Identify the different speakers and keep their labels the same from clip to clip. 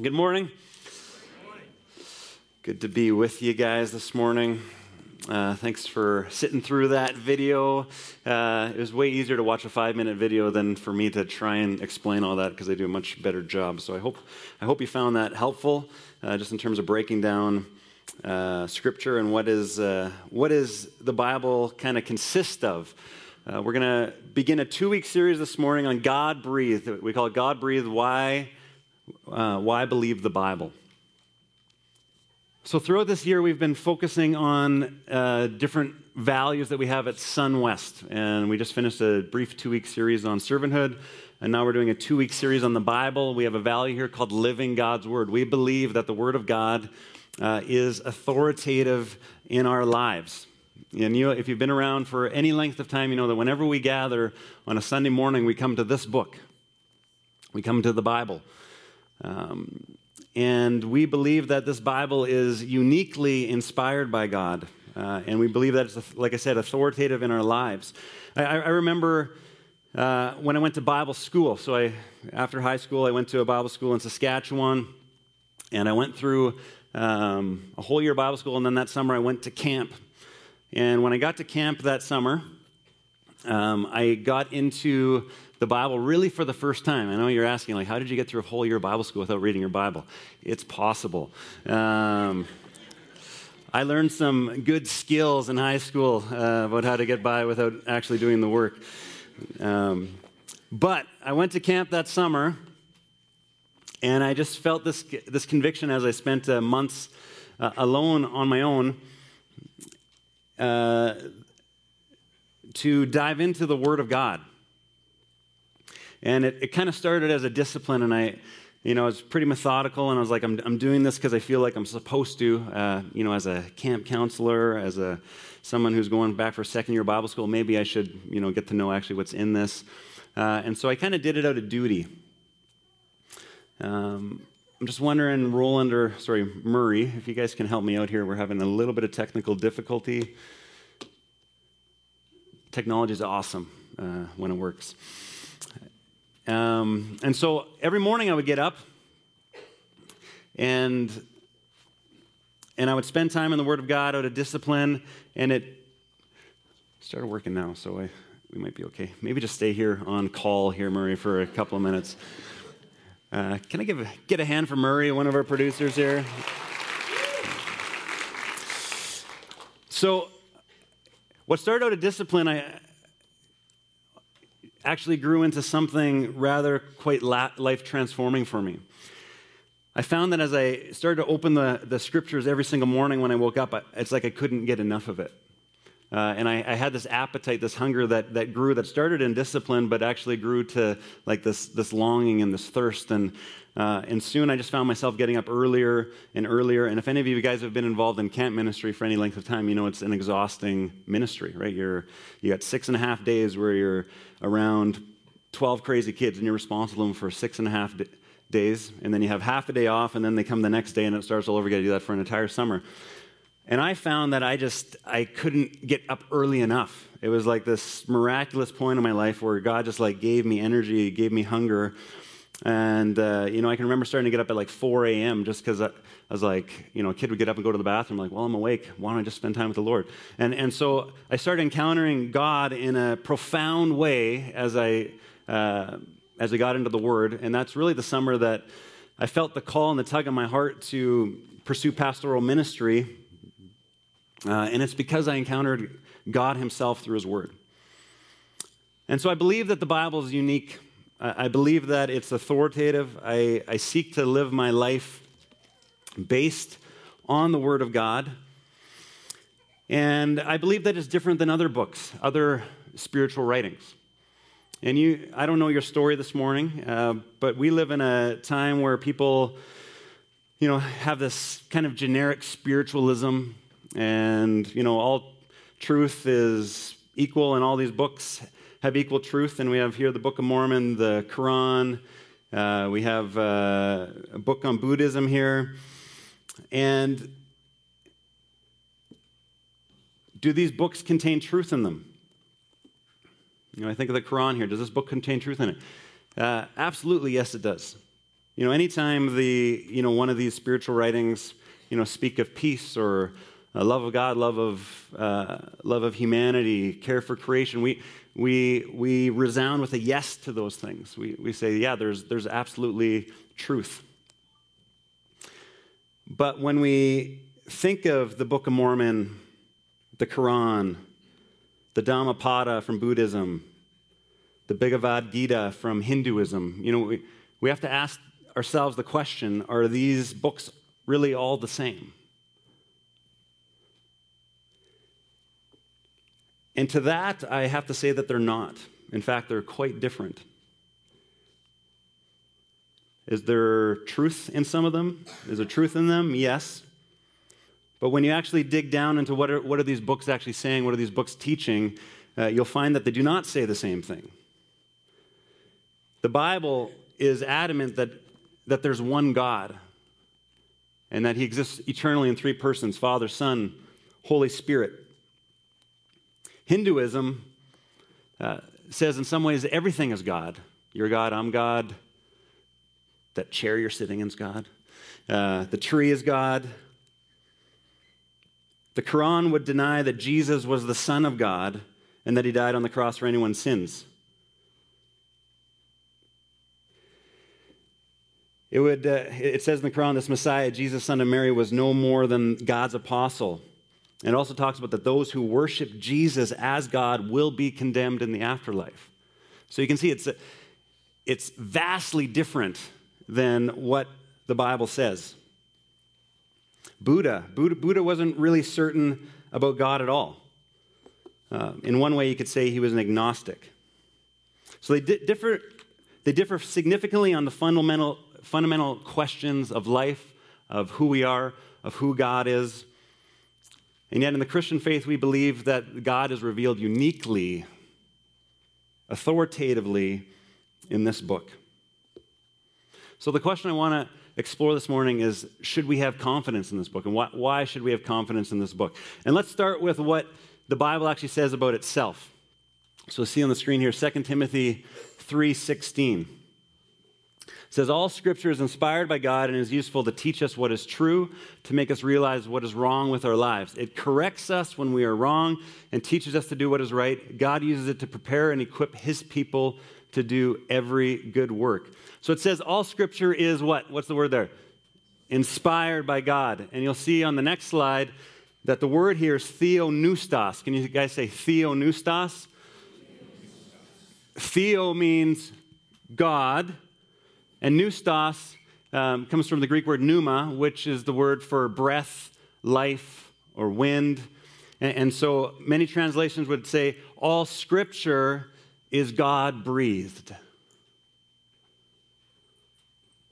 Speaker 1: Good morning. Good to be with you guys this morning. Uh, thanks for sitting through that video. Uh, it was way easier to watch a five minute video than for me to try and explain all that because I do a much better job. So I hope, I hope you found that helpful uh, just in terms of breaking down uh, scripture and what is, uh, what is the Bible kind of consist of. Uh, we're to begin a two week series this morning on God breathed. We call it God breathed Why, why Believe the Bible. So, throughout this year, we've been focusing on uh, different values that we have at SunWest. And we just finished a brief two week series on servanthood. And now we're doing a two week series on the Bible. We have a value here called living God's Word. We believe that the Word of God uh, is authoritative in our lives. And you, if you've been around for any length of time, you know that whenever we gather on a Sunday morning, we come to this book. We come to the Bible. Um, and we believe that this Bible is uniquely inspired by God. Uh, and we believe that it's, like I said, authoritative in our lives. I, I remember uh, when I went to Bible school. So, I, after high school, I went to a Bible school in Saskatchewan. And I went through um, a whole year Bible school. And then that summer, I went to camp. And when I got to camp that summer, um, I got into the Bible really for the first time. I know you're asking, like, how did you get through a whole year of Bible school without reading your Bible? It's possible. Um, I learned some good skills in high school uh, about how to get by without actually doing the work. Um, but I went to camp that summer, and I just felt this, this conviction as I spent uh, months uh, alone on my own uh, to dive into the Word of God. And it, it kind of started as a discipline, and I, you know, I was pretty methodical, and I was like, I'm, I'm doing this because I feel like I'm supposed to, uh, you know, as a camp counselor, as a someone who's going back for second year Bible school, maybe I should, you know, get to know actually what's in this. Uh, and so I kind of did it out of duty. Um, I'm just wondering, Roland or, sorry, Murray, if you guys can help me out here. We're having a little bit of technical difficulty. Technology is awesome uh, when it works. Um, and so every morning I would get up and and I would spend time in the Word of God out of discipline, and it started working now, so I, we might be okay. Maybe just stay here on call here, Murray, for a couple of minutes. Uh, can I give a, get a hand for Murray, one of our producers here? So, what started out a discipline, I, actually grew into something rather quite life transforming for me. I found that as I started to open the, the scriptures every single morning when I woke up, it's like I couldn't get enough of it. Uh, and I, I, had this appetite, this hunger that, that grew, that started in discipline, but actually grew to like this, this longing and this thirst. And, uh, and soon I just found myself getting up earlier and earlier. And if any of you guys have been involved in camp ministry for any length of time, you know it's an exhausting ministry, right? You're, you got six and a half days where you're around 12 crazy kids and you're responsible for six and a half days. And then you have half a day off, and then they come the next day and it starts all over again. You do that for an entire summer. And I found that I just I couldn't get up early enough. It was like this miraculous point in my life where God just like gave me energy, gave me hunger. And, uh, you know, I can remember starting to get up at like 4 a.m. just because I, I, was like, you know, a kid would get up and go to the bathroom, like, well, I'm awake. Why don't I just spend time with the Lord? And, and so I started encountering God in a profound way as I, uh, as I got into the Word. And that's really the summer that I felt the call and the tug on my heart to pursue pastoral ministry uh, and it's because I encountered God Himself through His Word. And so I believe that the Bible is unique. I believe that it's authoritative. I, I seek to live my life based on the Word of God. And I believe that it's different than other books, other spiritual writings. And you, I don't know your story this morning, uh, but we live in a time where people, you know, have this kind of generic spiritualism and, you know, all truth is equal, in all these books have equal truth. And we have here the Book of Mormon, the Quran, uh, we have uh, a book on Buddhism here. And do these books contain truth in them? You know, I think of the Quran here. Does this book contain truth in it? Uh, absolutely, yes, it does. You know, anytime the, you know, one of these spiritual writings, you know, speak of peace or uh, love of God, love of, uh, love of humanity, care for creation, we, we, we resound with a yes to those things. We, we say, yeah, there's, there's absolutely truth. But when we think of the Book of Mormon, the Quran, the Dhammapada from Buddhism, the Bhagavad Gita from Hinduism, you know, we, we have to ask ourselves the question are these books really all the same? And to that, I have to say that they're not. In fact, they're quite different. Is there truth in some of them? Is there truth in them? Yes. But when you actually dig down into what are, what are these books actually saying, what are these books teaching, uh, you'll find that they do not say the same thing. The Bible is adamant that, that there's one God and that He exists eternally in three persons Father, Son, Holy Spirit. Hinduism uh, says in some ways everything is God. You're God, I'm God, that chair you're sitting in is God. Uh, the tree is God. The Quran would deny that Jesus was the Son of God and that he died on the cross for anyone's sins. It, would, uh, it says in the Quran, this Messiah, Jesus, son of Mary, was no more than God's apostle. It also talks about that those who worship Jesus as God will be condemned in the afterlife. So you can see it's, it's vastly different than what the Bible says. Buddha, Buddha, Buddha wasn't really certain about God at all. Uh, in one way, you could say he was an agnostic. So they di- differ, they differ significantly on the fundamental, fundamental questions of life, of who we are, of who God is. And yet, in the Christian faith, we believe that God is revealed uniquely, authoritatively in this book. So, the question I want to explore this morning is should we have confidence in this book? And why, why should we have confidence in this book? And let's start with what the Bible actually says about itself. So, see on the screen here 2 Timothy 3:16 says all scripture is inspired by God and is useful to teach us what is true, to make us realize what is wrong with our lives. It corrects us when we are wrong and teaches us to do what is right. God uses it to prepare and equip his people to do every good work. So it says all scripture is what? What's the word there? Inspired by God. And you'll see on the next slide that the word here is theopneustos. Can you guys say theopneustos? Theo means God, and pneustos um, comes from the Greek word pneuma, which is the word for breath, life, or wind. And, and so many translations would say all scripture is God breathed.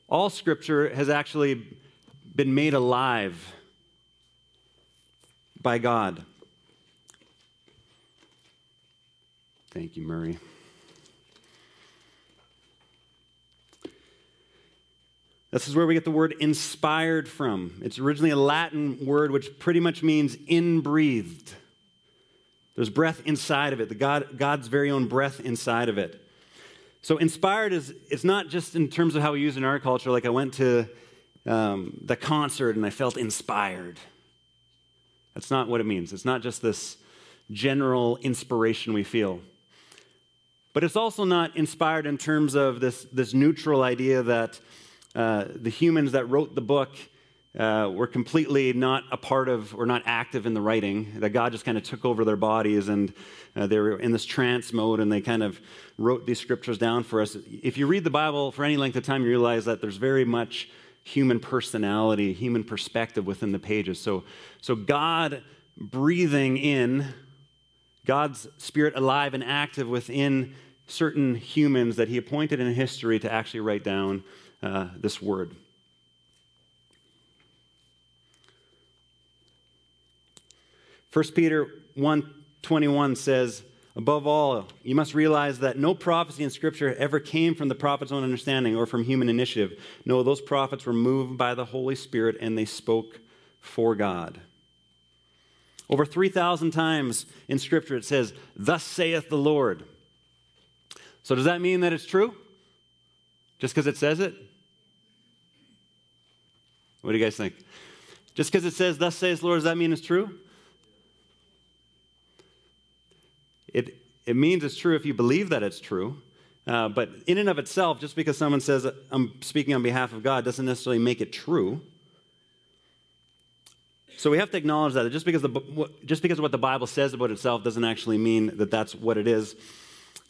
Speaker 1: All scripture has actually been made alive by God. Thank you, Murray. This is where we get the word inspired from. It's originally a Latin word which pretty much means inbreathed. There's breath inside of it, the God, God's very own breath inside of it. So inspired is it's not just in terms of how we use it in our culture. Like I went to um, the concert and I felt inspired. That's not what it means. It's not just this general inspiration we feel. But it's also not inspired in terms of this, this neutral idea that uh, the humans that wrote the book uh, were completely not a part of or not active in the writing, that God just kind of took over their bodies and uh, they were in this trance mode and they kind of wrote these scriptures down for us. If you read the Bible for any length of time, you realize that there's very much human personality, human perspective within the pages. So, so God breathing in, God's spirit alive and active within certain humans that he appointed in history to actually write down uh, this word. 1 Peter 1:21 says, "Above all, you must realize that no prophecy in scripture ever came from the prophet's own understanding or from human initiative. No, those prophets were moved by the Holy Spirit and they spoke for God." Over 3,000 times in scripture it says, "Thus saith the Lord." So does that mean that it's true? Just because it says it? What do you guys think? Just because it says, Thus says the Lord, does that mean it's true? It, it means it's true if you believe that it's true. Uh, but in and of itself, just because someone says, I'm speaking on behalf of God, doesn't necessarily make it true. So we have to acknowledge that just because, the, just because what the Bible says about itself doesn't actually mean that that's what it is.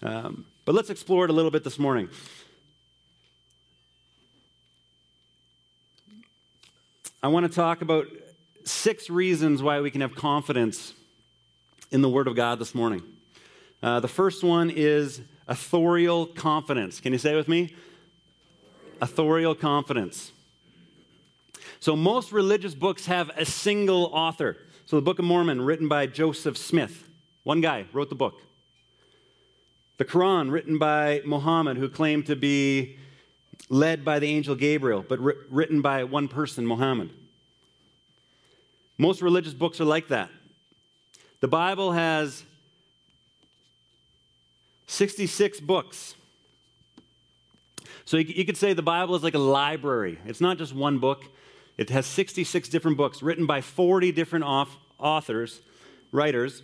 Speaker 1: Um, but let's explore it a little bit this morning. I want to talk about six reasons why we can have confidence in the Word of God this morning. Uh, the first one is authorial confidence. Can you say it with me? Authorial confidence. So, most religious books have a single author. So, the Book of Mormon, written by Joseph Smith, one guy wrote the book. The Quran, written by Muhammad, who claimed to be led by the angel Gabriel, but written by one person, Muhammad. Most religious books are like that. The Bible has 66 books. So you, could say the Bible is like a library. It's not just one book, it has 66 different books written by 40 different authors, writers.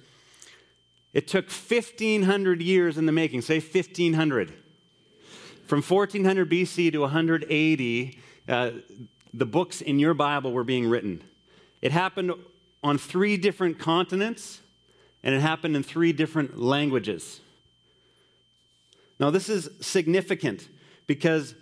Speaker 1: It took 1,500 years in the making. Say 1,500. From 1400 BC to 180, uh, the books in your Bible were being written. It happened on three different continents, and it happened in three different languages. Now, this is significant because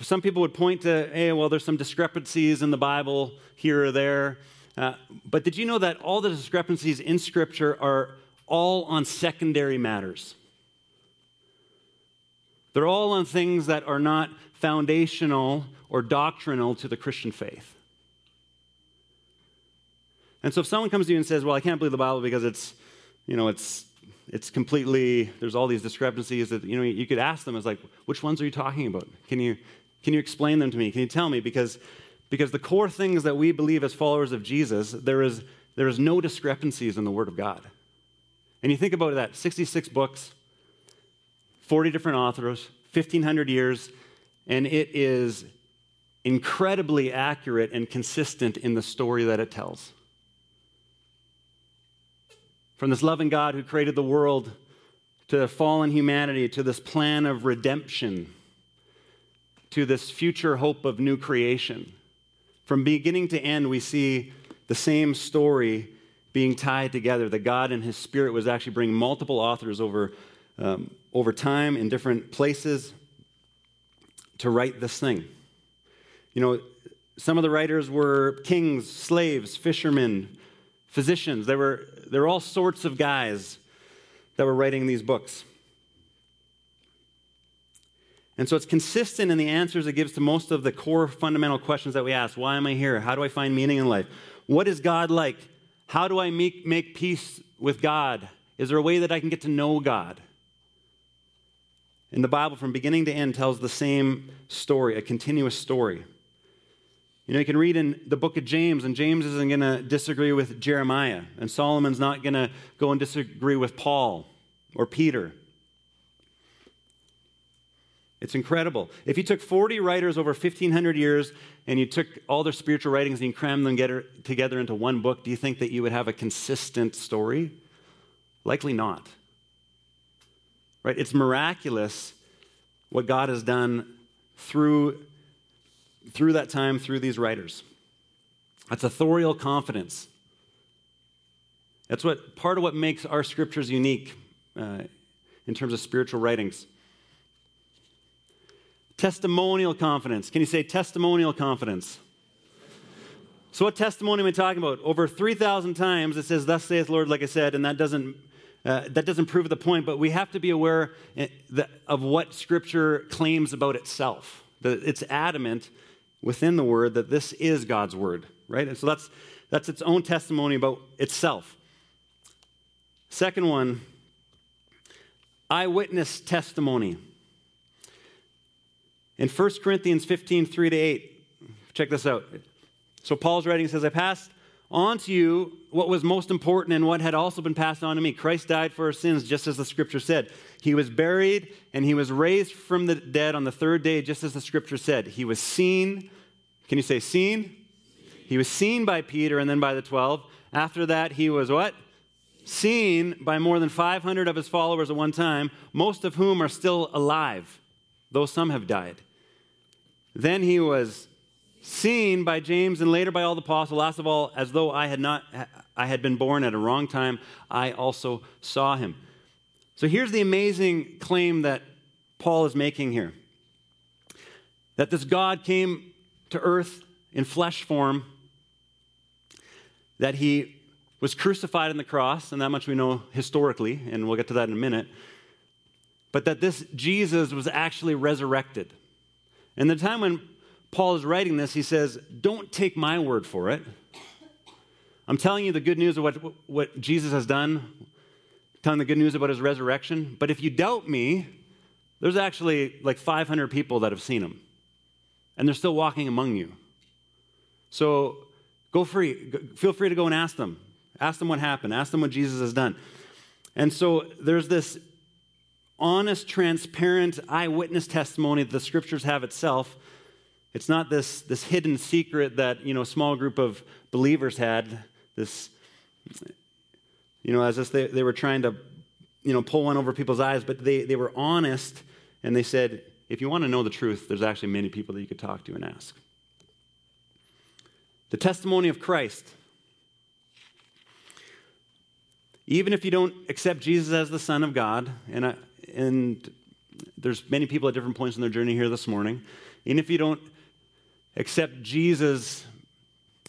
Speaker 1: some people would point to, hey, well, there's some discrepancies in the Bible here or there. Uh, but did you know that all the discrepancies in Scripture are all on secondary matters? They're all on things that are not foundational or doctrinal to the Christian faith. And so if someone comes to you and says, well, I can't believe the Bible because it's, you know, it's it's completely there's all these discrepancies that you know you could ask them as like which ones are you talking about? Can you can you explain them to me? Can you tell me? Because because the core things that we believe as followers of jesus there is there is no discrepancies in the word of god. And you think about that 66 books 40 different authors 1500 years and it is incredibly accurate and consistent in the story that it tells from this loving God who created the world to fallen humanity to this plan of redemption to this future hope of new creation. From beginning to end, we see the same story being tied together. That God and His Spirit was actually bringing multiple authors over, um, over time in different places to write this thing. You know, some of the writers were kings, slaves, fishermen, physicians. There were, there were all sorts of guys that were writing these books. And so it's consistent in the answers it gives to most of the core fundamental questions that we ask Why am I here? How do I find meaning in life? What is God like? How do I make, make peace with God? Is there a way that I can get to know God? And the Bible, from beginning to end, tells the same story, a continuous story. You know, you can read in the book of James, and James isn't going to disagree with Jeremiah, and Solomon's not going to go and disagree with Paul or Peter. It's incredible. If you took 40 writers over 1,500 years and you took all their spiritual writings and you crammed them together into one book, do you think that you would have a consistent story? Likely not. Right? It's miraculous what God has done through through that time through these writers. That's authorial confidence. That's what part of what makes our scriptures unique uh, in terms of spiritual writings. Testimonial confidence. Can you say testimonial confidence? So, what testimony am I talking about? Over 3,000 times it says, Thus saith Lord, like I said, and that doesn't, uh, that doesn't prove the point, but we have to be aware uh, of what Scripture claims about itself. That it's adamant within the word that this is God's word, right? And so that's, that's its own testimony about itself. Second one, eyewitness testimony. In 1 Corinthians 15, 3 to 8, check this out. So Paul's writing says, I passed on to you what was most important and what had also been passed on to me. Christ died for our sins, just as the scripture said. He was buried and he was raised from the dead on the third day, just as the scripture said. He was seen. Can you say seen? He was seen by Peter and then by the 12. After that, he was what? Seen by more than 500 of his followers at one time, most of whom are still alive, though some have died. Then he was seen by James and later by all the apostles. Last of all, as though I had not I had been born at a wrong time, I also saw him. So here's the amazing claim that Paul is making here. That this God came to earth in flesh form, that he was crucified on the cross, and that much we know historically, and we'll get to that in a minute, but that this Jesus was actually resurrected. And the time when Paul is writing this, he says, Don't take my word for it. I'm telling you the good news of what, what Jesus has done, telling the good news about his resurrection. But if you doubt me, there's actually like 500 people that have seen him, and they're still walking among you. So go free. Feel free to go and ask them. Ask them what happened. Ask them what Jesus has done. And so there's this honest, transparent eyewitness testimony that the scriptures have itself it's not this, this hidden secret that, you know, a small group of believers had, this, you know, as if they, they were trying to, you know, pull one over people's eyes, but they, they were honest and they said, if you want to know the truth, there's actually many people that you could talk to and ask. The testimony of Christ. Even if you don't accept Jesus as the Son of God, and, I, and there's many people at different points in their journey here this morning, even if you don't accept Jesus,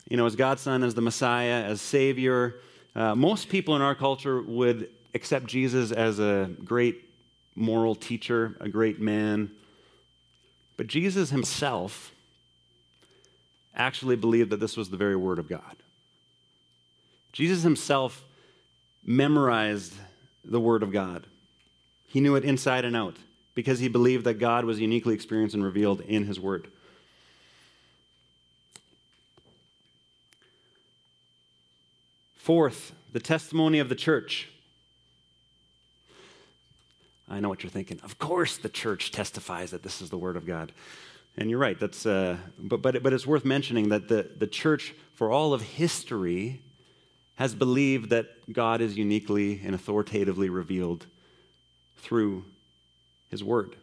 Speaker 1: you know, as God's Son, as the Messiah, as Savior. Uh, most people in our culture would accept Jesus as a great moral teacher, a great man. But Jesus himself actually believed that this was the very Word of God. Jesus himself memorized the Word of God. He knew it inside and out because he believed that God was uniquely experienced and revealed in his Word. Fourth, the testimony of the church. I know what you're thinking. Of course, the church testifies that this is the Word of God. And you're right. That's, uh, but, but, but it's worth mentioning that the, the church, for all of history, has believed that God is uniquely and authoritatively revealed through His Word.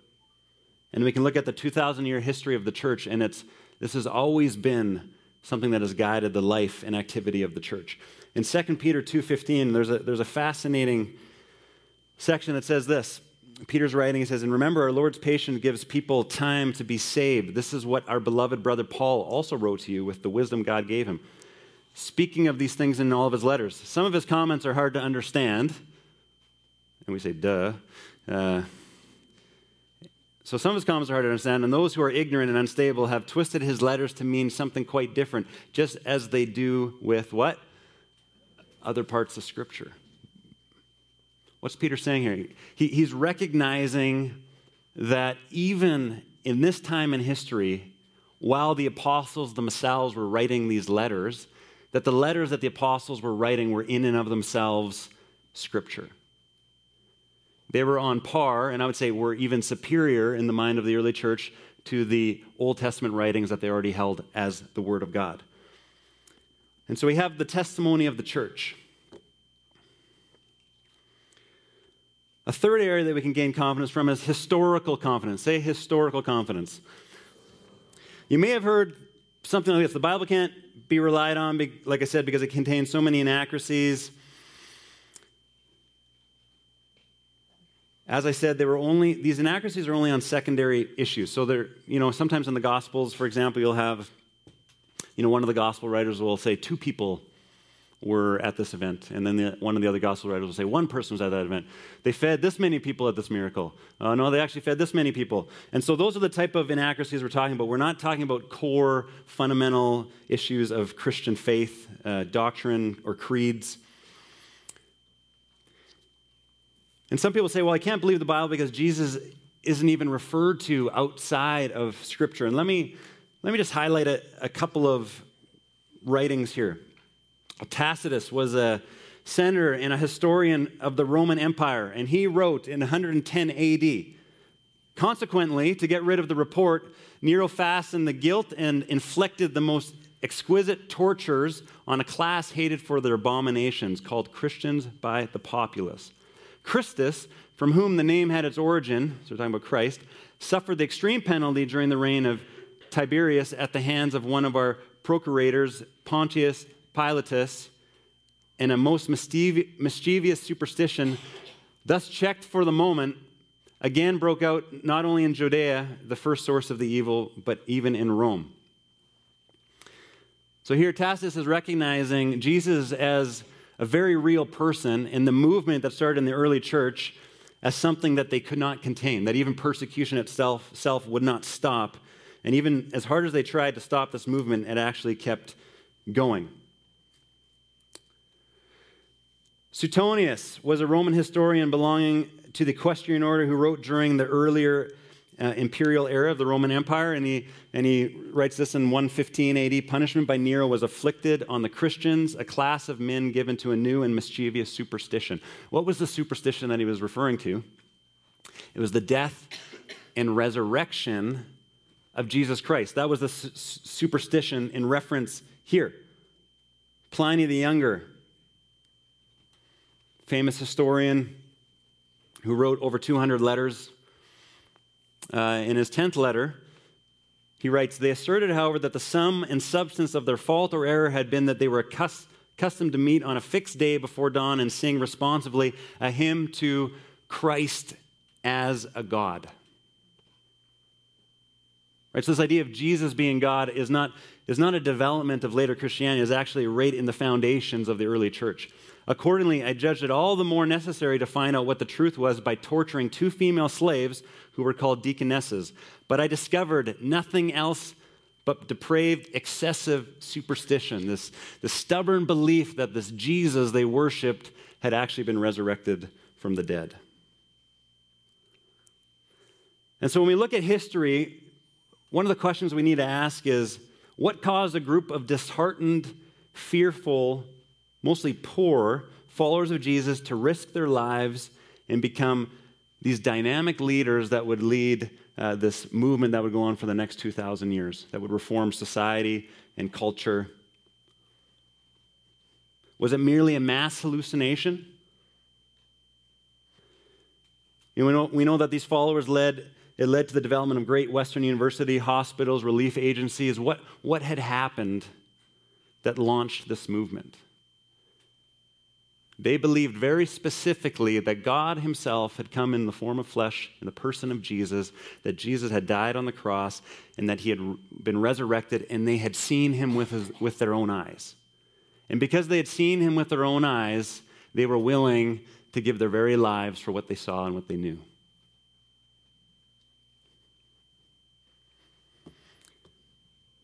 Speaker 1: And we can look at the 2,000 year history of the church, and it's, this has always been something that has guided the life and activity of the church. In 2 Peter 2.15, there's a, there's a fascinating section that says this. Peter's writing, he says, And remember, our Lord's patience gives people time to be saved. This is what our beloved brother Paul also wrote to you with the wisdom God gave him. Speaking of these things in all of his letters. Some of his comments are hard to understand. And we say, duh. Uh, so some of his comments are hard to understand, and those who are ignorant and unstable have twisted his letters to mean something quite different, just as they do with what? Other parts of Scripture. What's Peter saying here? He, he's recognizing that even in this time in history, while the apostles themselves were writing these letters, that the letters that the apostles were writing were in and of themselves Scripture. They were on par, and I would say were even superior in the mind of the early church to the Old Testament writings that they already held as the Word of God. And so we have the testimony of the church. A third area that we can gain confidence from is historical confidence. Say historical confidence. You may have heard something like this the Bible can't be relied on, like I said, because it contains so many inaccuracies. As I said, they were only these inaccuracies are only on secondary issues. So they're, you know, sometimes in the Gospels, for example, you'll have you know, one of the gospel writers will say two people were at this event. And then the, one of the other gospel writers will say one person was at that event. They fed this many people at this miracle. Uh, no, they actually fed this many people. And so those are the type of inaccuracies we're talking about. We're not talking about core, fundamental issues of Christian faith, uh, doctrine, or creeds. And some people say, well, I can't believe the Bible because Jesus isn't even referred to outside of Scripture. And let me let me just highlight a, a couple of writings here. Tacitus was a senator and a historian of the Roman Empire, and he wrote in 110 AD. Consequently, to get rid of the report, Nero fastened the guilt and inflicted the most exquisite tortures on a class hated for their abominations called Christians by the populace. Christus, from whom the name had its origin, so we're talking about Christ, suffered the extreme penalty during the reign of Tiberius at the hands of one of our procurators, Pontius Pilatus, and a most mischievous superstition, thus checked for the moment, again broke out not only in Judea, the first source of the evil, but even in Rome. So here Tacitus is recognizing Jesus as a very real person and the movement that started in the early church as something that they could not contain, that even persecution itself, self would not stop. And even as hard as they tried to stop this movement, it actually kept going. Suetonius was a Roman historian belonging to the equestrian order who wrote during the earlier uh, imperial era of the Roman Empire, and he, and he writes this in 115 AD. Punishment by Nero was afflicted on the Christians, a class of men given to a new and mischievous superstition. What was the superstition that he was referring to? It was the death and resurrection of Jesus Christ. That was the su- superstition in reference here. Pliny the Younger, famous historian who wrote over 200 letters uh, in his 10th letter, he writes They asserted, however, that the sum and substance of their fault or error had been that they were accustomed to meet on a fixed day before dawn and sing responsively a hymn to Christ as a God. Right, so this idea of Jesus being God is not, is not a development of later Christianity, it's actually right in the foundations of the early church. Accordingly, I judged it all the more necessary to find out what the truth was by torturing two female slaves who were called deaconesses. But I discovered nothing else but depraved, excessive superstition, this, this stubborn belief that this Jesus they worshiped had actually been resurrected from the dead. And so when we look at history, one of the questions we need to ask is what caused a group of disheartened, fearful, mostly poor followers of Jesus to risk their lives and become these dynamic leaders that would lead uh, this movement that would go on for the next 2,000 years, that would reform society and culture. Was it merely a mass hallucination? You know, we, know, we know that these followers led, it led to the development of great Western university, hospitals, relief agencies. What, what had happened that launched this movement? They believed very specifically that God Himself had come in the form of flesh, in the person of Jesus, that Jesus had died on the cross, and that He had been resurrected, and they had seen Him with, his, with their own eyes. And because they had seen Him with their own eyes, they were willing to give their very lives for what they saw and what they knew.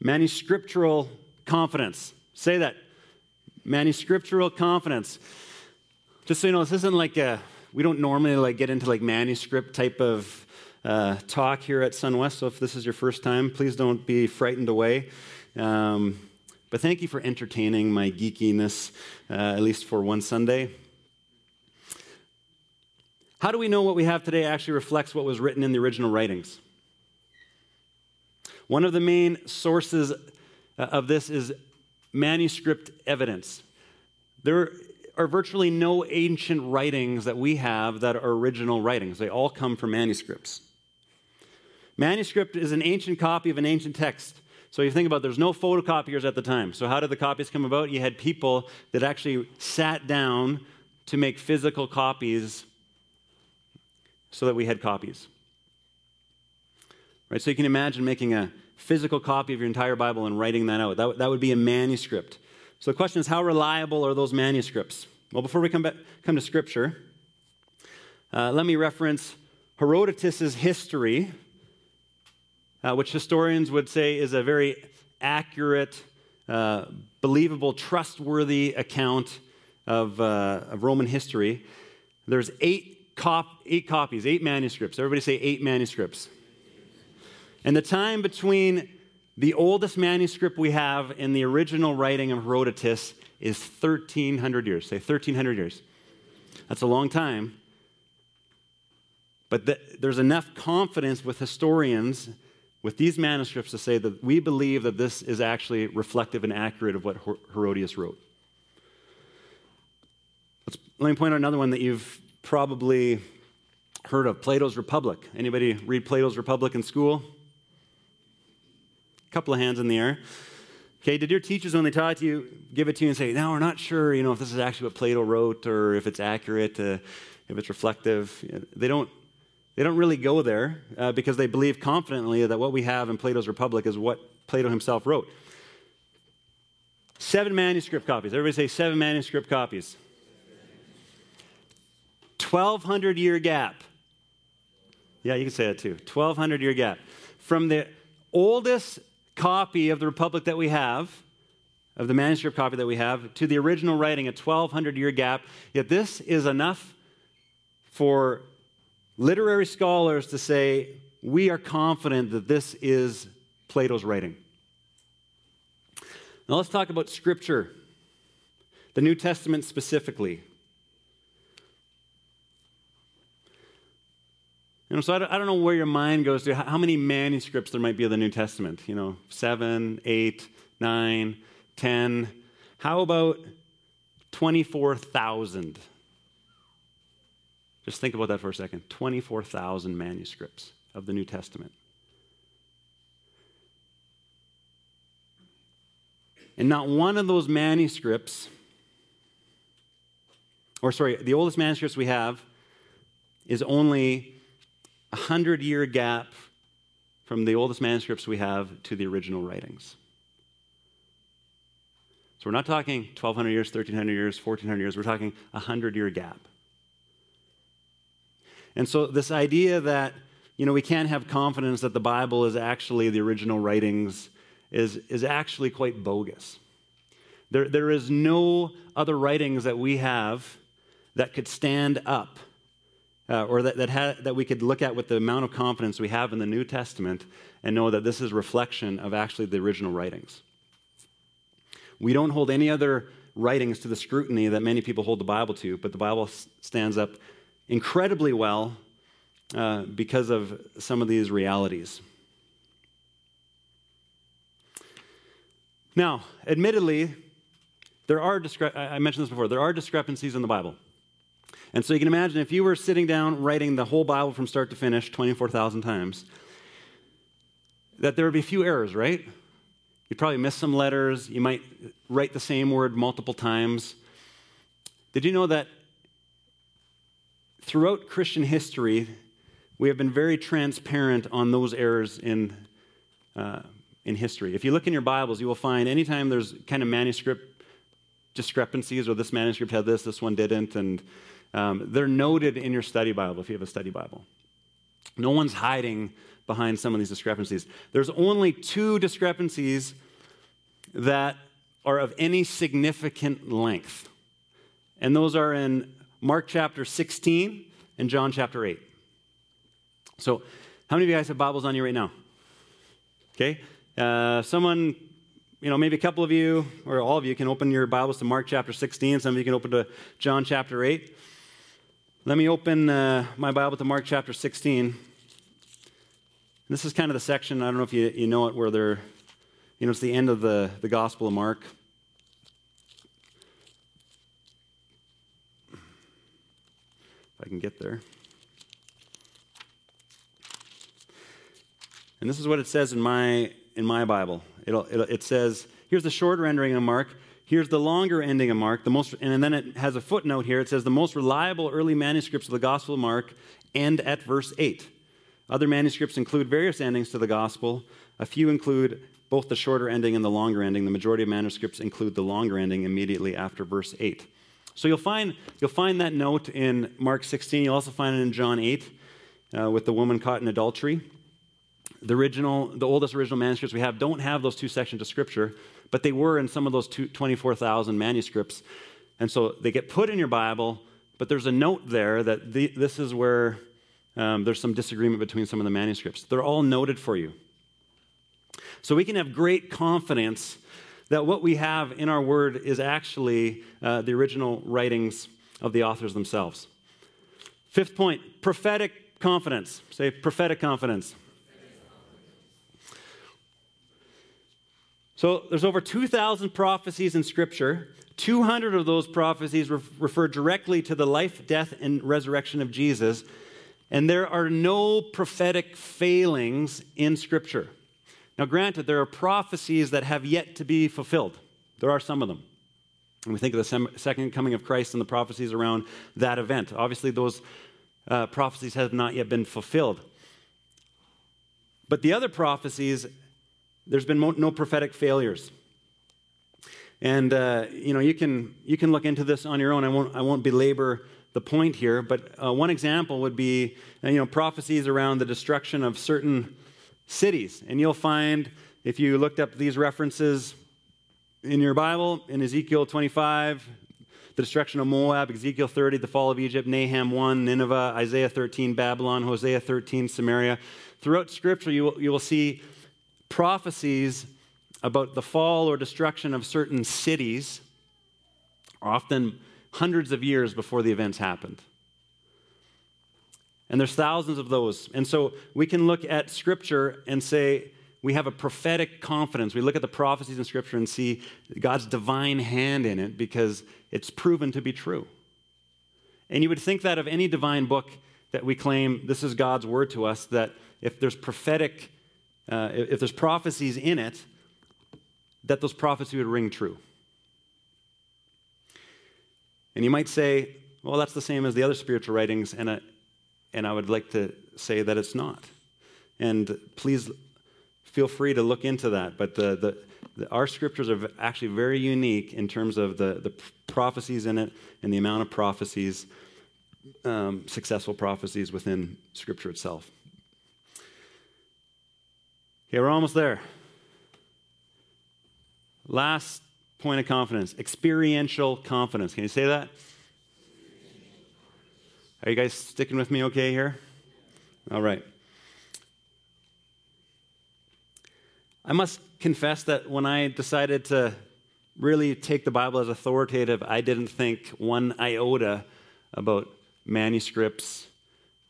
Speaker 1: Manuscriptural confidence. Say that. Manuscriptural confidence just so you know, this isn't like a, we don't normally like get into like manuscript type of uh, talk here at SunWest. So if this is your first time, please don't be frightened away. Um, but thank you for entertaining my geekiness, uh, at least for one Sunday. How do we know what we have today actually reflects what was written in the original writings? One of the main sources uh, of this is manuscript evidence. There are virtually no ancient writings that we have that are original writings. They all come from manuscripts. Manuscript is an ancient copy of an ancient text. So you think about there's no photocopiers at the time. So how did the copies come about? You had people that actually sat down to make physical copies so that we had copies. Right? So you can imagine making a physical copy of your entire Bible and writing that out. That, that would be a manuscript. So the question is, how reliable are those manuscripts? Well, before we come, back, come to Scripture, uh, let me reference Herodotus' history, uh, which historians would say is a very accurate, uh, believable, trustworthy account of, uh, of Roman history. There's eight, cop- eight copies, eight manuscripts. Everybody say eight manuscripts. And the time between the oldest manuscript we have in the original writing of Herodotus is 1,300 years. Say 1,300 years. That's a long time. But there's enough confidence with historians with these manuscripts to say that we believe that this is actually reflective and accurate of what Herodotus wrote. Let's, let me point out another one that you've probably heard of Plato's Republic. Anybody read Plato's Republic in school? Couple of hands in the air. Okay, did your teachers, when they taught you, give it to you and say, now we're not sure, you know, if this is actually what Plato wrote or if it's accurate, uh, if it's reflective? They don't they don't really go there uh, because they believe confidently that what we have in Plato's Republic is what Plato himself wrote. Seven manuscript copies. Everybody say seven manuscript copies. 1200 year gap. Yeah, you can say that too. 1200 year gap. From the oldest copy of the Republic that we have, of the manuscript copy that we have, to the original writing, a 1200 year gap. Yet this is enough for literary scholars to say, we are confident that this is Plato's writing. Now let's talk about Scripture, the New Testament specifically. You know, so I don't, I don't, know where your mind goes to, how many manuscripts there might be of the New Testament. You know, seven, eight, nine, ten. How about 24,000? Just think about that for a second 24,000 manuscripts of the New Testament. And not one of those manuscripts, or sorry, the oldest manuscripts we have is only a hundred year gap from the oldest manuscripts we have to the original writings. So we're not talking 1200 years, 1300 years, 1400 years, we're talking a hundred year gap. And so, this idea that, you know, we can't have confidence that the Bible is actually the original writings is, is actually quite bogus. There, there is no other writings that we have that could stand up uh, or that, that, ha- that we could look at with the amount of confidence we have in the New Testament and know that this is reflection of actually the original writings. We don't hold any other writings to the scrutiny that many people hold the Bible to, but the Bible stands up incredibly well uh, because of some of these realities. Now, admittedly, there are discre- I mentioned this before, there are discrepancies in the Bible. And so you can imagine if you were sitting down writing the whole Bible from start to finish 24,000 times, that there would be a few errors, right? You'd probably miss some letters. You might write the same word multiple times. Did you know that throughout Christian history, we have been very transparent on those errors in, uh, in history. If you look in your Bibles, you will find anytime there's kind of manuscript discrepancies, or this manuscript had this, this one didn't, and um, they're noted in your study Bible if you have a study Bible. No one's hiding behind some of these discrepancies. There's only two discrepancies that are of any significant length, and those are in Mark chapter 16 and John chapter 8. So, how many of you guys have Bibles on you right now? Okay. Uh, someone, you know, maybe a couple of you or all of you can open your Bibles to Mark chapter 16. Some of you can open to John chapter 8. Let me open uh, my Bible to Mark chapter 16. This is kind of the section, I don't know if you, you know it, where they're, you know, it's the end of the, the Gospel of Mark. If I can get there. And this is what it says in my, in my Bible. It'll, it'll, it says, here's the short rendering of Mark. Here's the longer ending of Mark. The most, and then it has a footnote here. It says the most reliable early manuscripts of the Gospel of Mark end at verse 8. Other manuscripts include various endings to the Gospel. A few include both the shorter ending and the longer ending. The majority of manuscripts include the longer ending immediately after verse 8. So you'll find, you'll find that note in Mark 16. You'll also find it in John 8 uh, with the woman caught in adultery. The original, the oldest original manuscripts we have don't have those two sections of Scripture, but they were in some of those 24,000 manuscripts. And so they get put in your Bible, but there's a note there that the, this is where um, there's some disagreement between some of the manuscripts. They're all noted for you. So we can have great confidence that what we have in our word is actually uh, the original writings of the authors themselves. Fifth point prophetic confidence. Say prophetic confidence. So there's over 2,000 prophecies in Scripture. 200 of those prophecies re- refer directly to the life, death, and resurrection of Jesus. And there are no prophetic failings in Scripture. Now, granted, there are prophecies that have yet to be fulfilled. There are some of them. And we think of the second coming of Christ and the prophecies around that event. Obviously, those uh, prophecies have not yet been fulfilled. But the other prophecies, there's been no prophetic failures. And uh, you know, you can you can look into this on your own. I won't I won't belabor the point here, but uh, one example would be uh, you know prophecies around the destruction of certain cities, and you'll find if you looked up these references in your Bible in Ezekiel 25, the destruction of Moab, Ezekiel 30, the fall of Egypt, Nahum 1, Nineveh, Isaiah 13, Babylon, Hosea 13, Samaria. Throughout Scripture, you will, you will see prophecies about the fall or destruction of certain cities, often hundreds of years before the events happened. And there's thousands of those. And so we can look at Scripture and say, we have a prophetic confidence. We look at the prophecies in Scripture and see God's divine hand in it because it's proven to be true. And you would think that of any divine book that we claim this is God's word to us, that if there's prophetic, uh, if there's prophecies in it, that those prophecies would ring true. And you might say, well, that's the same as the other spiritual writings, and, uh, and I would like to say that it's not. And please feel free to look into that. But the, the, the, our scriptures are actually very unique in terms of the, the prophecies in it and the amount of prophecies, um, successful prophecies within Scripture itself. Okay, we're almost there. Last point of confidence experiential confidence. Can you say that? Are you guys sticking with me okay here? All right. I must confess that when I decided to really take the Bible as authoritative, I didn't think one iota about manuscripts,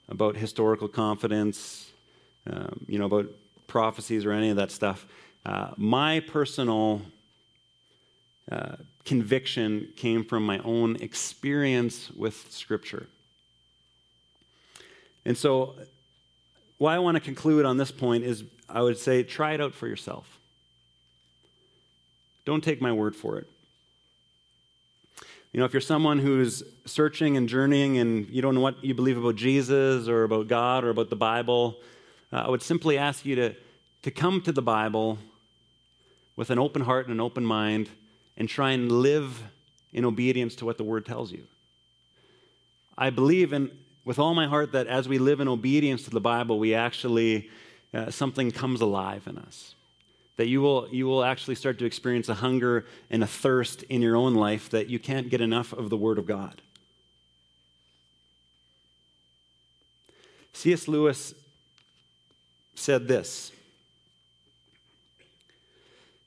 Speaker 1: about historical confidence, um, you know, about prophecies or any of that stuff. Uh, my personal uh, conviction came from my own experience with Scripture. And so, why I want to conclude on this point is I would say try it out for yourself. Don't take my word for it. You know, if you're someone who's searching and journeying and you don't know what you believe about Jesus or about God or about the Bible, uh, I would simply ask you to, to come to the Bible with an open heart and an open mind and try and live in obedience to what the Word tells you. I believe in, with all my heart that as we live in obedience to the Bible, we actually uh, something comes alive in us. That you will, you will actually start to experience a hunger and a thirst in your own life that you can't get enough of the Word of God. C.S. Lewis said this.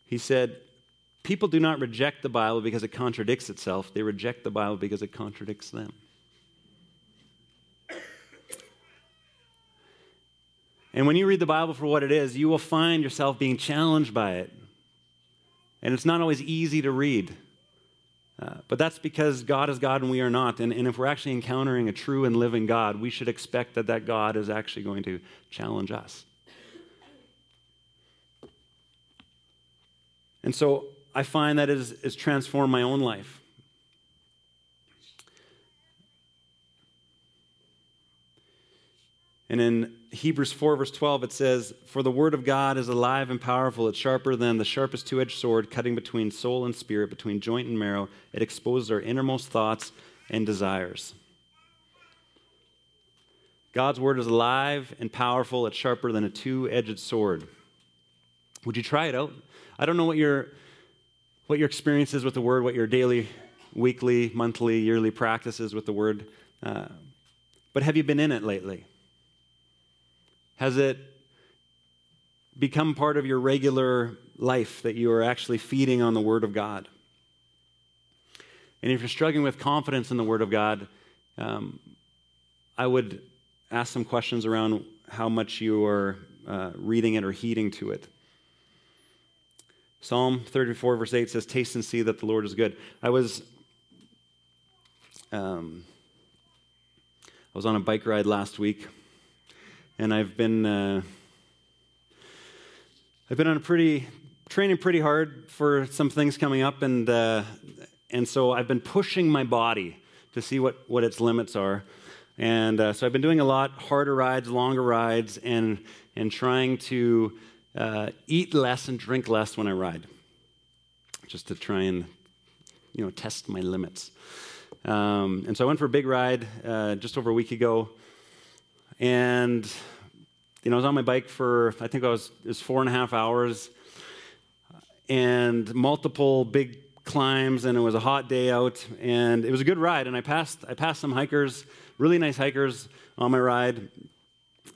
Speaker 1: He said, People do not reject the Bible because it contradicts itself, they reject the Bible because it contradicts them. And when you read the Bible for what it is, you will find yourself being challenged by it. And it's not always easy to read. Uh, but that's because God is God and we are not. And, and if we're actually encountering a true and living God, we should expect that that God is actually going to challenge us. And so I find that it has transformed my own life. And in Hebrews 4, verse 12, it says, For the word of God is alive and powerful. It's sharper than the sharpest two edged sword, cutting between soul and spirit, between joint and marrow. It exposes our innermost thoughts and desires. God's word is alive and powerful. It's sharper than a two edged sword. Would you try it out? I don't know what your, what your experience is with the word, what your daily, weekly, monthly, yearly practice is with the word. Uh, but have you been in it lately? Has it become part of your regular life that you are actually feeding on the Word of God? And if you're struggling with confidence in the Word of God, um, I would ask some questions around how much you are uh, reading it or heeding to it. Psalm 34, verse 8 says, Taste and see that the Lord is good. I was. Um, I was on a bike ride last week, and I've been uh, I've been on a pretty training pretty hard for some things coming up, and uh, and so I've been pushing my body to see what what its limits are, and uh, so I've been doing a lot harder rides, longer rides, and and trying to uh, eat less and drink less when I ride, just to try and you know test my limits. Um, and so I went for a big ride uh, just over a week ago, and you know I was on my bike for I think I was it was four and a half hours, and multiple big climbs, and it was a hot day out, and it was a good ride. And I passed I passed some hikers, really nice hikers on my ride,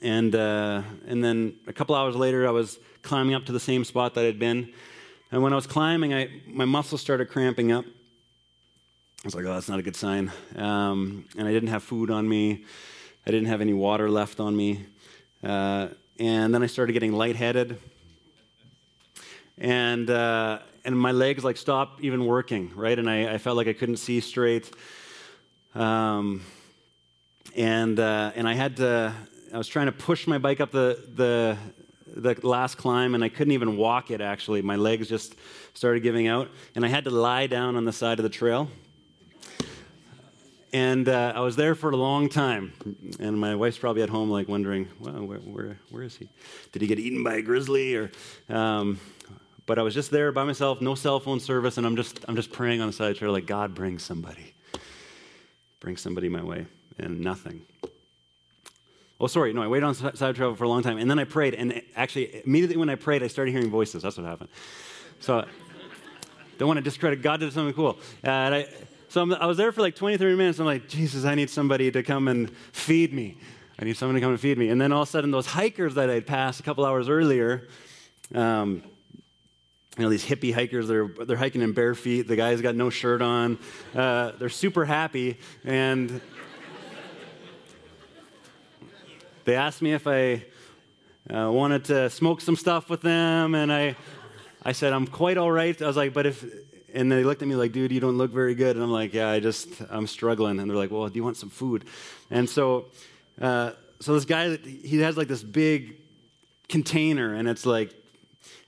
Speaker 1: and uh, and then a couple hours later I was climbing up to the same spot that I'd been, and when I was climbing, I my muscles started cramping up I was like, oh, that's not a good sign. Um, and I didn't have food on me. I didn't have any water left on me. Uh, and then I started getting lightheaded. And, uh, and my legs like stopped even working, right? And I, I felt like I couldn't see straight. Um, and, uh, and I had to, I was trying to push my bike up the, the, the last climb and I couldn't even walk it actually. My legs just started giving out. And I had to lie down on the side of the trail and uh, I was there for a long time. And my wife's probably at home, like wondering, well, where, where, where is he? Did he get eaten by a grizzly? Or, um, but I was just there by myself, no cell phone service, and I'm just, I'm just praying on the side of the trail, like, God, bring somebody. Bring somebody my way. And nothing. Oh, sorry, no, I waited on side travel for a long time. And then I prayed, and actually, immediately when I prayed, I started hearing voices. That's what happened. So, don't want to discredit God did something cool. Uh, I, so I'm, i was there for like 20, 30 minutes. I'm like, Jesus, I need somebody to come and feed me. I need someone to come and feed me. And then all of a sudden, those hikers that I'd passed a couple hours earlier, um, you know, these hippie hikers, they're, they're hiking in bare feet. The guy's got no shirt on. Uh, they're super happy. And they asked me if I uh, wanted to smoke some stuff with them. And I, I said, I'm quite all right. I was like, but if, and they looked at me like, dude, you don't look very good. And I'm like, yeah, I just, I'm struggling. And they're like, well, do you want some food? And so, uh, so this guy, he has like this big container, and it's like,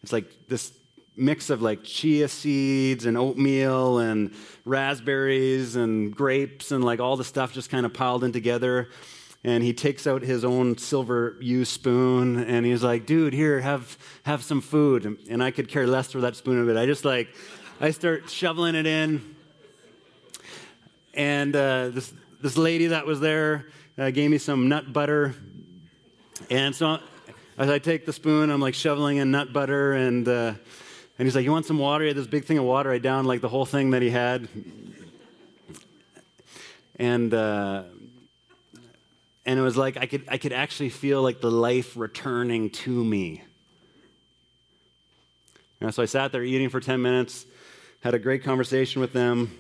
Speaker 1: it's like this mix of like chia seeds and oatmeal and raspberries and grapes and like all the stuff just kind of piled in together. And he takes out his own silver used spoon and he's like, dude, here, have, have some food. And I could care less for that spoon of it. I just like, I start shoveling it in. And uh, this, this lady that was there uh, gave me some nut butter. And so as I take the spoon, I'm like shoveling in nut butter. And, uh, and he's like, You want some water? He had this big thing of water. I downed like the whole thing that he had. And, uh, and it was like I could, I could actually feel like the life returning to me. And so I sat there eating for 10 minutes had a great conversation with them.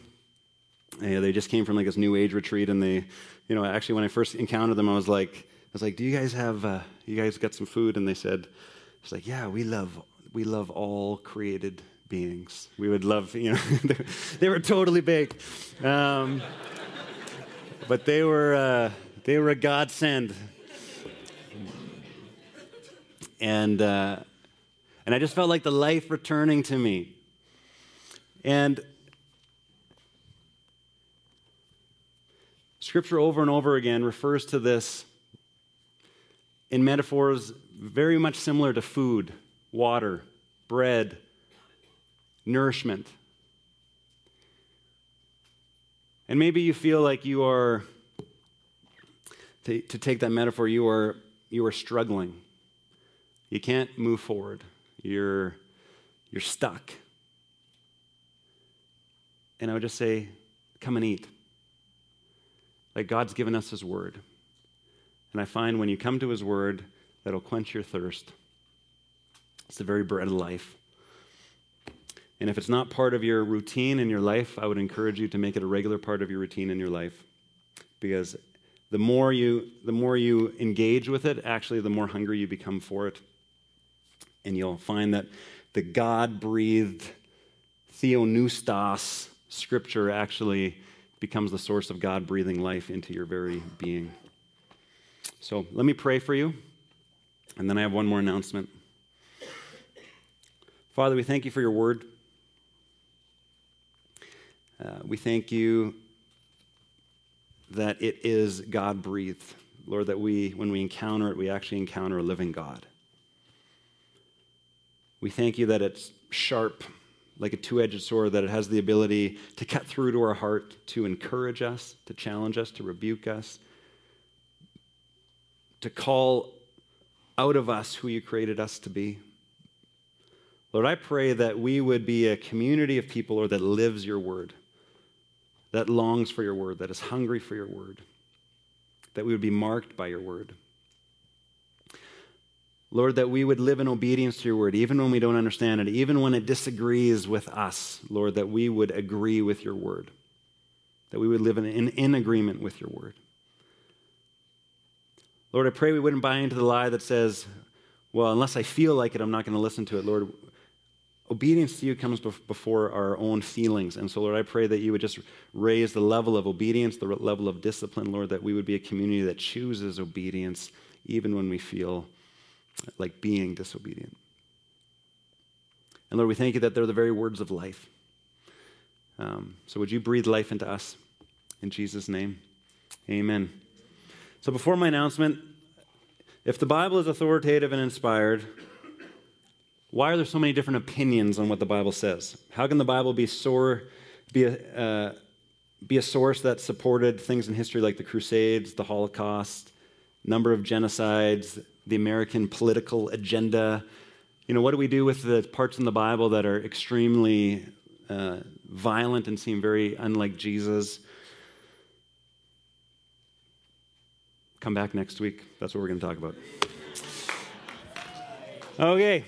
Speaker 1: Yeah, they just came from like this new age retreat, and they, you know, actually when I first encountered them, I was like, I was like, "Do you guys have, uh, you guys got some food?" And they said, "It's like, yeah, we love, we love all created beings. We would love, you know, they were totally baked, um, but they were, uh, they were a godsend." And uh, and I just felt like the life returning to me. And Scripture over and over again refers to this in metaphors very much similar to food, water, bread, nourishment. And maybe you feel like you are, to, to, take that metaphor, you are, you are struggling. You can't move forward. You're, you're stuck. And I would just say, come and eat. Like God's given us His Word. And I find when you come to His Word, that'll quench your thirst. It's the very bread of life. And if it's not part of your routine in your life, I would encourage you to make it a regular part of your routine in your life. Because the more you, the more you engage with it, actually, the more hungry you become for it. And you'll find that the God breathed theopneustos scripture actually becomes the source of God breathing life into your very being. So let me pray for you, and then I have one more announcement. Father, we thank you for your word. Uh, we thank you that it is God breathed. Lord, that we, when we encounter it, we actually encounter a living God. We thank you that it's sharp, like a two edged sword, that it has the ability to cut through to our heart, to encourage us, to challenge us, to rebuke us, to call out of us who you created us to be. Lord, I pray that we would be a community of people, Lord, that lives your word, that longs for your word, that is hungry for your word, that we would be marked by your word. Lord, that we would live in obedience to your word, even when we don't understand it, even when it disagrees with us, Lord, that we would agree with your word, that we would live in, in, in agreement with your word. Lord, I pray we wouldn't buy into the lie that says, well, unless I feel like it, I'm not going to listen to it. Lord, obedience to you comes before our own feelings. And so, Lord, I pray that you would just raise the level of obedience, the level of discipline, Lord, that we would be a community that chooses obedience even when we feel like being disobedient. And Lord, we thank you that they're the very words of life. Um, so would you breathe life into us? In Jesus' name, amen. So before my announcement, if the Bible is authoritative and inspired, why are there so many different opinions on what the Bible says? How can the Bible be, sore, be, a, uh, be a source that supported things in history like the Crusades, the Holocaust, number of genocides, the American political agenda. You know, what do we do with the parts in the Bible that are extremely uh, violent and seem very unlike Jesus? Come back next week. That's what we're going to talk about. Okay.